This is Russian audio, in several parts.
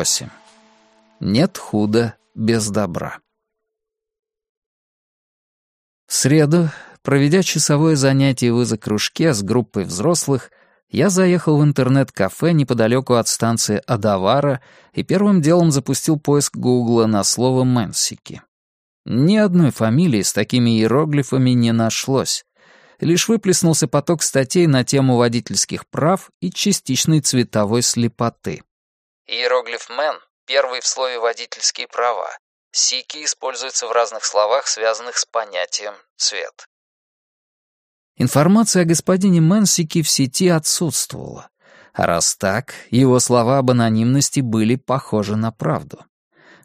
8. Нет худа без добра. В среду, проведя часовое занятие в изокружке с группой взрослых, я заехал в интернет-кафе неподалеку от станции Адавара и первым делом запустил поиск Гугла на слово «Мэнсики». Ни одной фамилии с такими иероглифами не нашлось. Лишь выплеснулся поток статей на тему водительских прав и частичной цветовой слепоты. Иероглиф «мэн» — первый в слове «водительские права». Сики используется в разных словах, связанных с понятием «цвет». Информация о господине Мэнсике в сети отсутствовала. А раз так, его слова об анонимности были похожи на правду.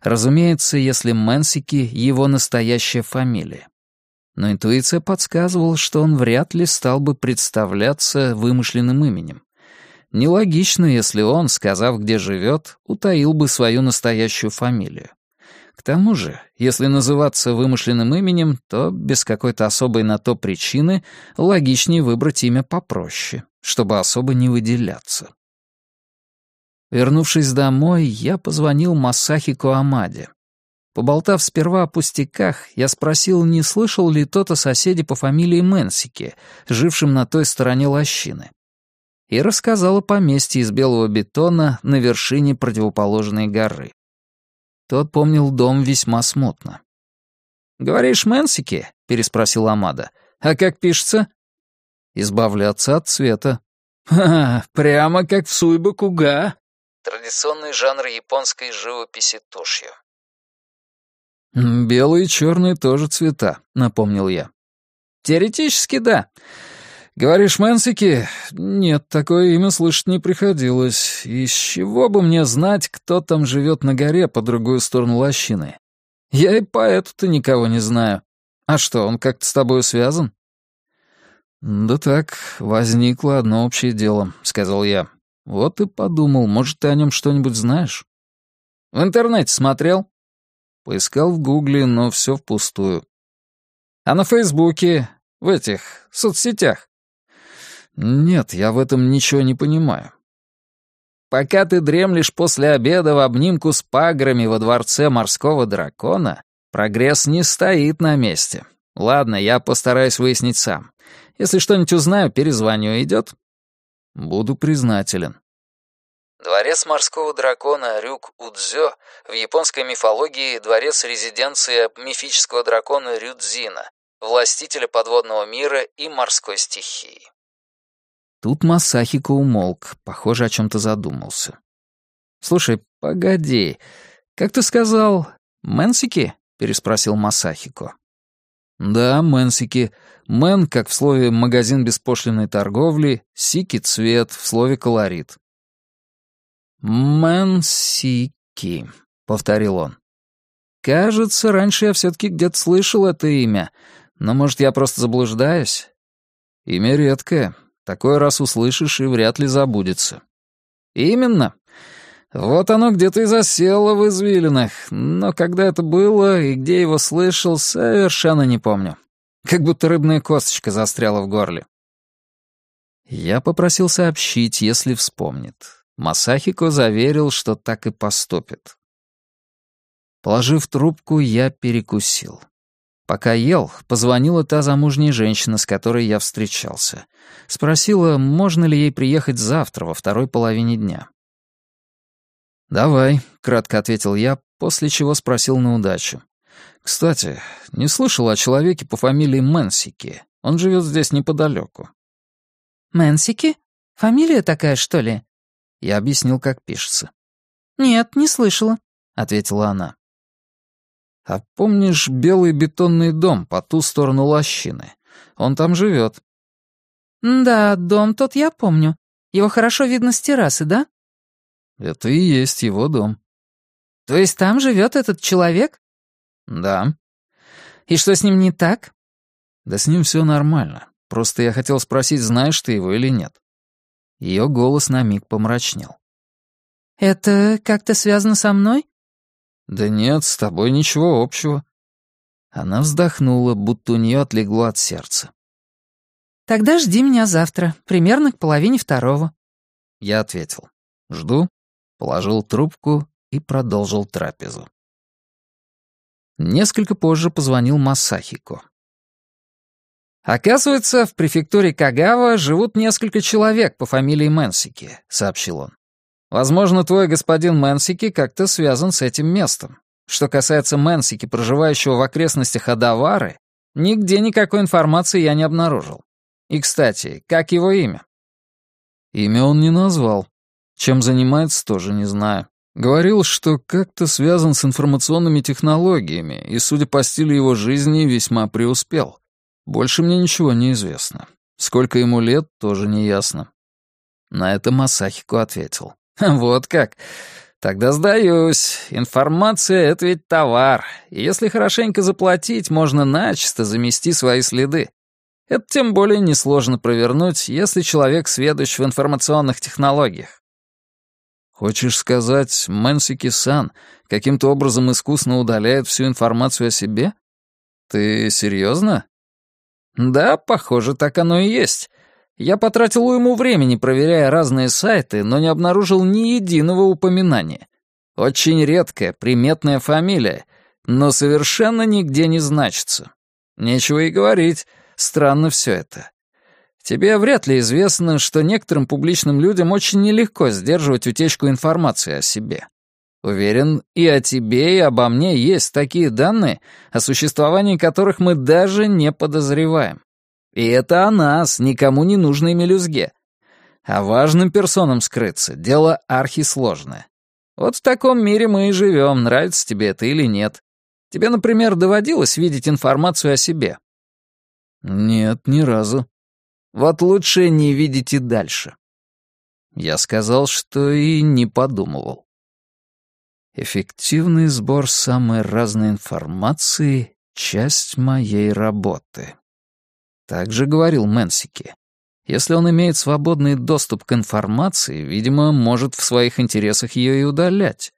Разумеется, если Мэнсики — его настоящая фамилия. Но интуиция подсказывала, что он вряд ли стал бы представляться вымышленным именем. Нелогично, если он, сказав, где живет, утаил бы свою настоящую фамилию. К тому же, если называться вымышленным именем, то без какой-то особой на то причины логичнее выбрать имя попроще, чтобы особо не выделяться. Вернувшись домой, я позвонил Масахи Коамаде. Поболтав сперва о пустяках, я спросил, не слышал ли тот о соседе по фамилии Мэнсике, жившем на той стороне лощины. И рассказал о поместье из белого бетона на вершине противоположной горы. Тот помнил дом весьма смутно. «Говоришь, Мэнсики?» — переспросил Амада. «А как пишется?» «Избавляться от цвета». «Ха, прямо как в Суйба-Куга». Традиционный жанр японской живописи тушью. «Белые и черные тоже цвета», — напомнил я. «Теоретически, да. Говоришь, Мэнсики? Нет, такое имя слышать не приходилось. Из чего бы мне знать, кто там живет на горе по другую сторону лощины? Я и поэту-то никого не знаю. А что, он как-то с тобой связан?» «Да так, возникло одно общее дело», — сказал я. «Вот и подумал, может, ты о нем что-нибудь знаешь?» «В интернете смотрел?» Поискал в гугле, но все впустую. «А на Фейсбуке, в этих соцсетях?» «Нет, я в этом ничего не понимаю». «Пока ты дремлешь после обеда в обнимку с паграми во дворце морского дракона, прогресс не стоит на месте. Ладно, я постараюсь выяснить сам. Если что-нибудь узнаю, перезвоню. Идет?» «Буду признателен». Дворец морского дракона Рюгу-дзё в японской мифологии дворец-резиденция мифического дракона Рюдзина, властителя подводного мира и морской стихии. Тут Масахико умолк, похоже, о чем-то задумался. «Слушай, погоди, как ты сказал, Мэнсики?» — переспросил Масахико. «Да, Мэнсики. Мэн, как в слове «магазин беспошлиной торговли», сики — цвет, в слове «колорит». «Мэнсики», — повторил он. «Кажется, раньше я все-таки где-то слышал это имя, но, может, я просто заблуждаюсь?» «Имя редкое. Такое раз услышишь и вряд ли забудется». «Именно. Вот оно где-то и засело в извилинах, но когда это было и где его слышал, совершенно не помню. Как будто рыбная косточка застряла в горле». Я попросил сообщить, если вспомнит. Масахико заверил, что так и поступит. Положив трубку, я перекусил. Пока ел, позвонила та замужняя женщина, с которой я встречался. Спросила, можно ли ей приехать завтра, во второй половине дня. «Давай», — кратко ответил я, после чего спросил на удачу. «Кстати, не слышал о человеке по фамилии Мэнсики. Он живет здесь неподалеку». «Мэнсики? Фамилия такая, что ли?» Я объяснил, как пишется. «Нет, не слышала», — ответила она. «А помнишь белый бетонный дом по ту сторону лощины? Он там живет». «Да, дом тот я помню. Его хорошо видно с террасы, да?» «Это и есть его дом». «То есть там живет этот человек?» «Да». «И что с ним не так?» «Да с ним все нормально. Просто я хотел спросить, знаешь ты его или нет». Ее голос на миг помрачнел. «Это как-то связано со мной?» «Да нет, с тобой ничего общего». Она вздохнула, будто у нее отлегло от сердца. «Тогда жди меня завтра, примерно к половине второго». Я ответил. «Жду». Положил трубку и продолжил трапезу. Несколько позже позвонил Масахико. «Оказывается, в префектуре Кагава живут несколько человек по фамилии Мэнсики», — сообщил он. «Возможно, твой господин Мэнсики как-то связан с этим местом. Что касается Мэнсики, проживающего в окрестностях Адавары, нигде никакой информации я не обнаружил. И, кстати, как его имя?» Имя он не назвал. Чем занимается, тоже не знаю. Говорил, что как-то связан с информационными технологиями и, судя по стилю его жизни, весьма преуспел. Больше мне ничего не известно. Сколько ему лет, тоже не ясно. На это Масахико ответил. «Вот как. Тогда сдаюсь. Информация — это ведь товар. Если хорошенько заплатить, можно начисто замести свои следы. Это тем более несложно провернуть, если человек сведущ в информационных технологиях. Хочешь сказать, Мэнсики-сан каким-то образом искусно удаляет всю информацию о себе? Ты серьезно? Да, похоже, так оно и есть. Я потратил ему времени, проверяя разные сайты, но не обнаружил ни единого упоминания. Очень редкая, приметная фамилия, но совершенно нигде не значится. Нечего и говорить, странно все это. Тебе вряд ли известно, что некоторым публичным людям очень нелегко сдерживать утечку информации о себе. Уверен, и о тебе, и обо мне есть такие данные, о существовании которых мы даже не подозреваем. И это о нас, никому не нужной мелюзге. А важным персонам скрыться — дело архисложное. Вот в таком мире мы и живем, нравится тебе это или нет. Тебе, например, доводилось видеть информацию о себе? Нет, ни разу. Вот лучше не видеть и дальше. Я сказал, что и не подумывал. Эффективный сбор самой разной информации — часть моей работы. Так же говорил Мэнсики. Если он имеет свободный доступ к информации, видимо, может в своих интересах ее и удалять.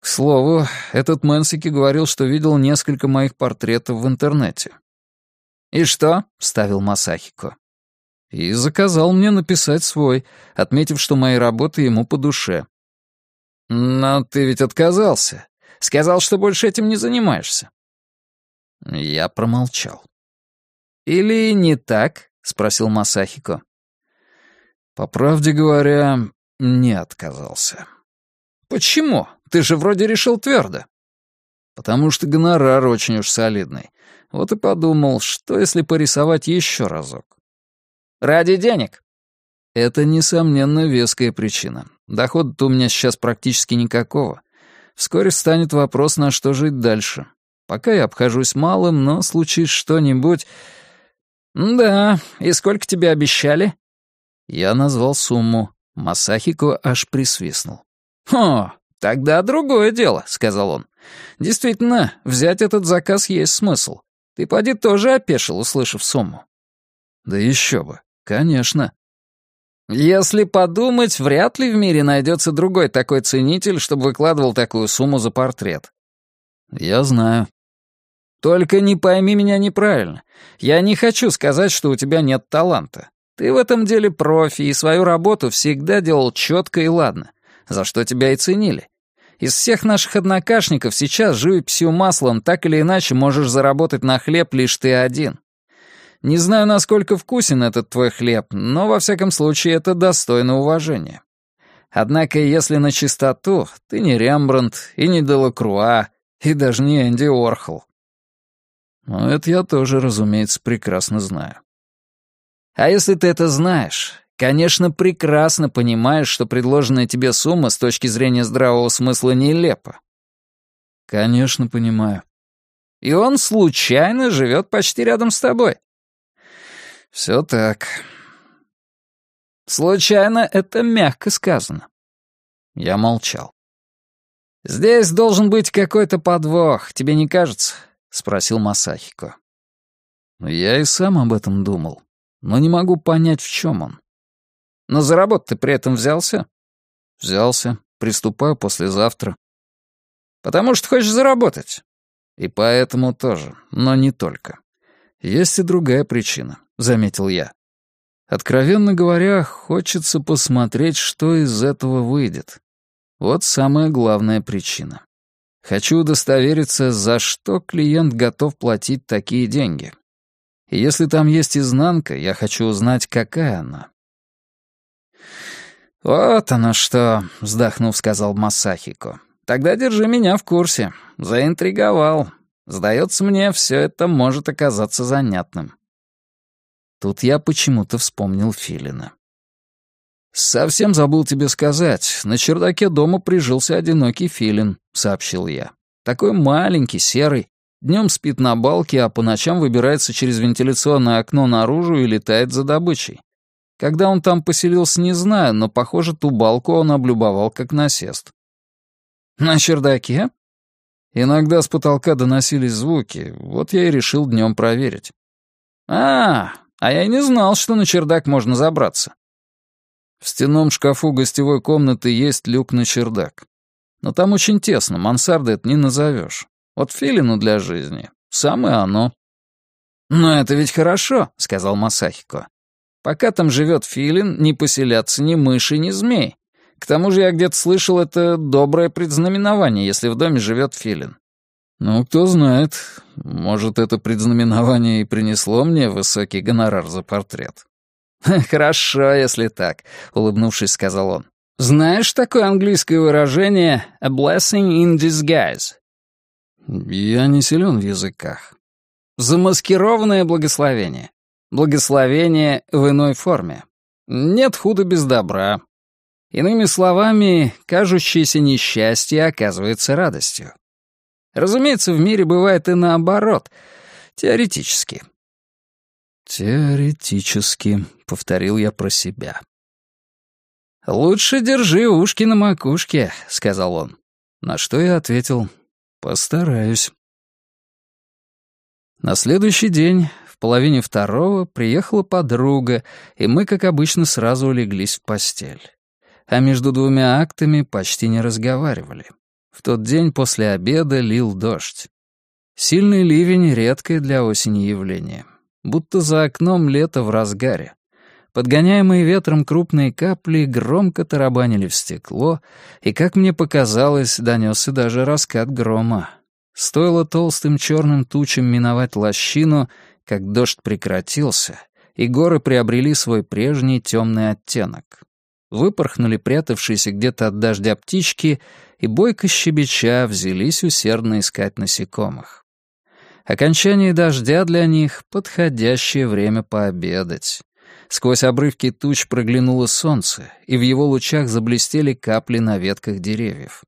К слову, этот Мэнсики говорил, что видел несколько моих портретов в интернете. «И что?» — вставил Масахико. И заказал мне написать свой, отметив, что мои работы ему по душе. «Но ты ведь отказался. Сказал, что больше этим не занимаешься». Я промолчал. «Или не так?» — спросил Масахико. «По правде говоря, не отказался». «Почему? Ты же вроде решил твердо». «Потому что гонорар очень уж солидный. Вот и подумал, что если порисовать еще разок». «Ради денег?» Это, несомненно, веская причина. Дохода-то у меня сейчас практически никакого. Вскоре станет вопрос, на что жить дальше. Пока я обхожусь малым, но случись что-нибудь... «Да, и сколько тебе обещали?» Я назвал сумму. Масахико аж присвистнул. «О, тогда другое дело», — сказал он. «Действительно, взять этот заказ есть смысл. Ты поди тоже опешил, услышав сумму». «Да еще бы, конечно. Если подумать, вряд ли в мире найдется другой такой ценитель, чтобы выкладывал такую сумму за портрет. Я знаю. Только не пойми меня неправильно. Я не хочу сказать, что у тебя нет таланта. Ты в этом деле профи, и свою работу всегда делал четко и ладно, за что тебя и ценили. Из всех наших однокашников сейчас живописью маслом так или иначе можешь заработать на хлеб лишь ты один. Не знаю, насколько вкусен этот твой хлеб, но во всяком случае это достойно уважения. Однако, если на чистоту, ты не Рембрандт и не Делакруа, и даже не Энди Орхол. Ну, это я тоже, разумеется, прекрасно знаю. А если ты это знаешь, конечно, прекрасно понимаешь, что предложенная тебе сумма с точки зрения здравого смысла нелепа. Конечно, понимаю. И он случайно живет почти рядом с тобой. Все так. Случайно это мягко сказано. Я молчал. «Здесь должен быть какой-то подвох, тебе не кажется?» — спросил Масахико. Я и сам об этом думал, но не могу понять, в чем он. Но за работу ты при этом взялся? Взялся. Приступаю послезавтра. Потому что хочешь заработать. И поэтому тоже, но не только. Есть и другая причина заметил я. Откровенно говоря, хочется посмотреть, что из этого выйдет. Вот самая главная причина. Хочу удостовериться, за что клиент готов платить такие деньги. И если там есть изнанка, я хочу узнать, какая она. «Вот оно что», — вздохнув, сказал Масахико. «Тогда держи меня в курсе. Заинтриговал. Сдается мне, все это может оказаться занятным». Тут я почему-то вспомнил Филина. «Совсем забыл тебе сказать. На чердаке дома прижился одинокий филин», — сообщил я. «Такой маленький, серый. Днем спит на балке, а по ночам выбирается через вентиляционное окно наружу и летает за добычей. Когда он там поселился, не знаю, но, похоже, ту балку он облюбовал как насест». «На чердаке?» Иногда с потолка доносились звуки, вот я и решил днем проверить. «А, а я не знал, что на чердак можно забраться. В стенном шкафу гостевой комнаты есть люк на чердак. Но там очень тесно, мансарды это не назовешь. Вот филину для жизни. Самое оно. «Но это ведь хорошо», — сказал Масахико. «Пока там живет филин, не поселятся ни мыши, ни змей. К тому же я где-то слышал, это доброе предзнаменование, если в доме живет филин. Ну, кто знает, может, это предзнаменование и принесло мне высокий гонорар за портрет. «Хорошо, если так», — улыбнувшись, сказал он. «Знаешь такое английское выражение «a blessing in disguise»?» «Я не силен в языках». «Замаскированное благословение. Благословение в иной форме. Нет худа без добра. Иными словами, кажущееся несчастье оказывается радостью. Разумеется, в мире бывает и наоборот, теоретически. «Теоретически», — повторил я про себя. «Лучше держи ушки на макушке», — сказал он. На что я ответил «Постараюсь». На следующий день, в половине второго, приехала подруга, и мы, как обычно, сразу улеглись в постель. А между двумя актами почти не разговаривали. В тот день после обеда лил дождь. Сильный ливень — редкое для осени явление будто за окном лето в разгаре. Подгоняемые ветром крупные капли громко тарабанили в стекло, и, как мне показалось, донесся даже раскат грома. Стоило толстым черным тучам миновать лощину, как дождь прекратился, и горы приобрели свой прежний темный оттенок. Выпорхнули прятавшиеся где-то от дождя птички, и бойко щебеча взялись усердно искать насекомых. Окончание дождя для них — подходящее время пообедать. Сквозь обрывки туч проглянуло солнце, и в его лучах заблестели капли на ветках деревьев.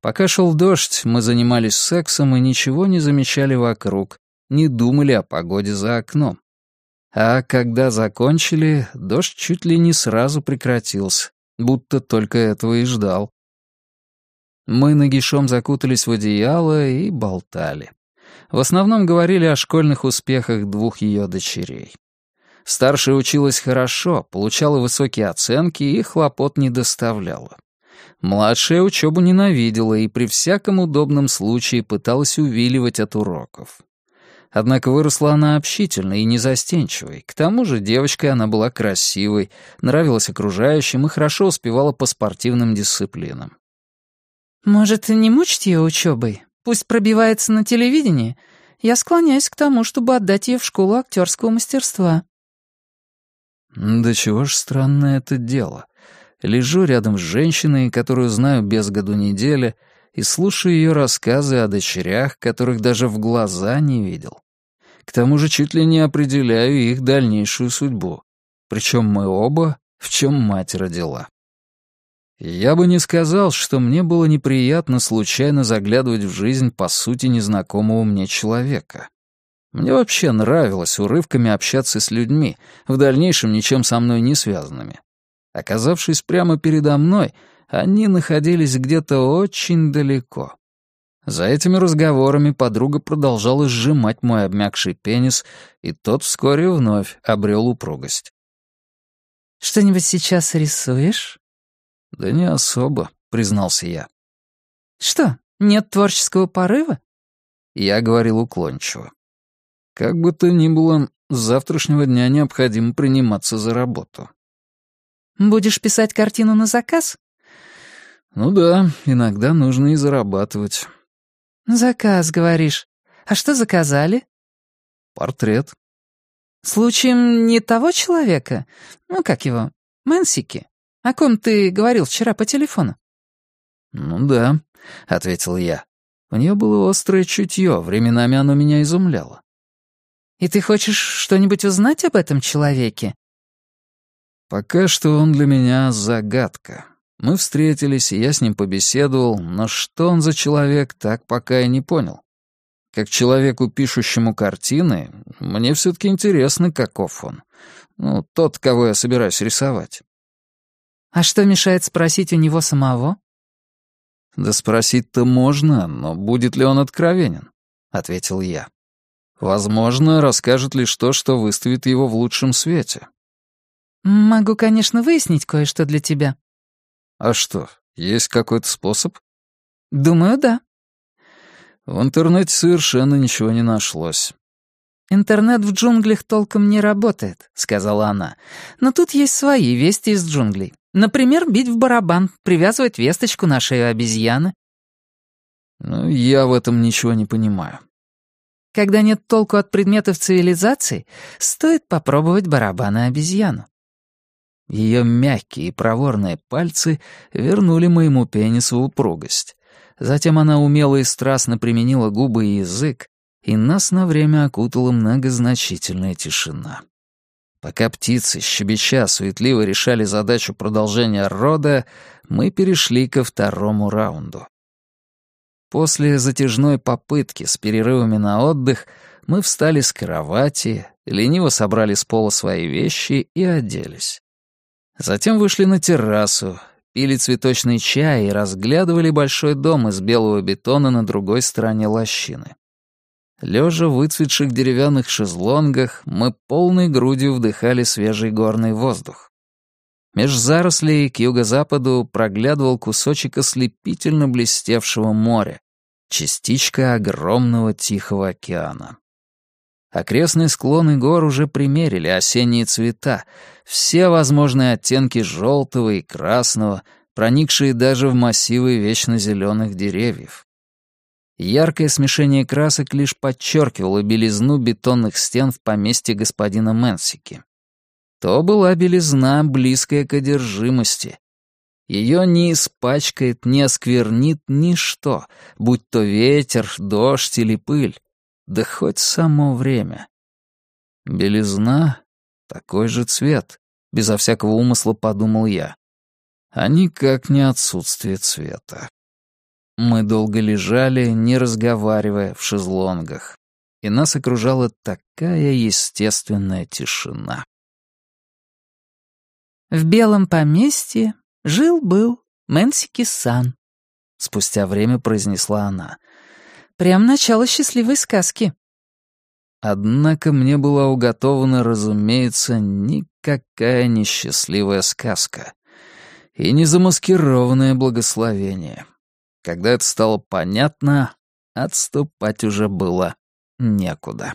Пока шел дождь, мы занимались сексом и ничего не замечали вокруг, не думали о погоде за окном. А когда закончили, дождь чуть ли не сразу прекратился, будто только этого и ждал. Мы нагишом закутались в одеяло и болтали. В основном говорили о школьных успехах двух ее дочерей. Старшая училась хорошо, получала высокие оценки и хлопот не доставляла. Младшая учебу ненавидела и при всяком удобном случае пыталась увиливать от уроков. Однако выросла она общительной и незастенчивой. К тому же девочкой она была красивой, нравилась окружающим и хорошо успевала по спортивным дисциплинам. «Может, не мучить ее учебой? Пусть пробивается на телевидении. Я склоняюсь к тому, чтобы отдать ее в школу актерского мастерства». «Да чего ж странное это дело. Лежу рядом с женщиной, которую знаю без году недели, и слушаю ее рассказы о дочерях, которых даже в глаза не видел. К тому же чуть ли не определяю их дальнейшую судьбу. Причем мы оба, в чем мать родила. Я бы не сказал, что мне было неприятно случайно заглядывать в жизнь по сути незнакомого мне человека. Мне вообще нравилось урывками общаться с людьми, в дальнейшем ничем со мной не связанными. Оказавшись прямо передо мной, они находились где-то очень далеко. За этими разговорами подруга продолжала сжимать мой обмякший пенис, и тот вскоре вновь обрел упругость. «Что-нибудь сейчас рисуешь?» «Да не особо», — признался я. «Что, нет творческого порыва?» Я говорил уклончиво. «Как бы то ни было, с завтрашнего дня необходимо приниматься за работу». «Будешь писать картину на заказ?» «Ну да, иногда нужно и зарабатывать». «Заказ, говоришь. А что заказали?» «Портрет». «Случаем не того человека? Ну, как его? Мэнсики? О ком ты говорил вчера по телефону?» «Ну да», — ответил я. У нее было острое чутье, временами оно меня изумляло. «И ты хочешь что-нибудь узнать об этом человеке?» «Пока что он для меня загадка. Мы встретились, и я с ним побеседовал, но что он за человек, так пока и не понял. Как человеку, пишущему картины, мне все-таки интересно, каков он. Ну, тот, кого я собираюсь рисовать». «А что мешает спросить у него самого?» «Да спросить-то можно, но будет ли он откровенен?» — ответил я. «Возможно, расскажет лишь то, что выставит его в лучшем свете». «Могу, конечно, выяснить кое-что для тебя». «А что, есть какой-то способ?» «Думаю, да». В интернете совершенно ничего не нашлось. «Интернет в джунглях толком не работает», — сказала она. «Но тут есть свои вести из джунглей. Например, бить в барабан, привязывать весточку на шею обезьяны. Ну, я в этом ничего не понимаю. Когда нет толку от предметов цивилизации, стоит попробовать барабаны обезьяну. Ее мягкие и проворные пальцы вернули моему пенису упругость. Затем она умело и страстно применила губы и язык, и нас на время окутала многозначительная тишина. Пока птицы, щебеча, суетливо решали задачу продолжения рода, мы перешли ко второму раунду. После затяжной попытки с перерывами на отдых мы встали с кровати, лениво собрали с пола свои вещи и оделись. Затем вышли на террасу, пили цветочный чай и разглядывали большой дом из белого бетона на другой стороне лощины. Лежа в выцветших деревянных шезлонгах, мы полной грудью вдыхали свежий горный воздух. Меж зарослей к юго-западу проглядывал кусочек ослепительно блестевшего моря, частичка огромного Тихого океана. Окрестные склоны гор уже примерили осенние цвета, все возможные оттенки желтого и красного, проникшие даже в массивы вечно зеленых деревьев. Яркое смешение красок лишь подчеркивало белизну бетонных стен в поместье господина Мэнсики. То была белизна, близкая к одержимости. Ее не испачкает, не осквернит ничто, будь то ветер, дождь или пыль, да хоть само время. Белизна — такой же цвет, безо всякого умысла подумал я. А никак не отсутствие цвета. Мы долго лежали, не разговаривая, в шезлонгах, и нас окружала такая естественная тишина. «В белом поместье жил-был Мэнсики-сан», — спустя время произнесла она. «Прям начало счастливой сказки». Однако мне была уготована, разумеется, никакая несчастливая сказка и незамаскированное благословение. Когда это стало понятно, отступать уже было некуда.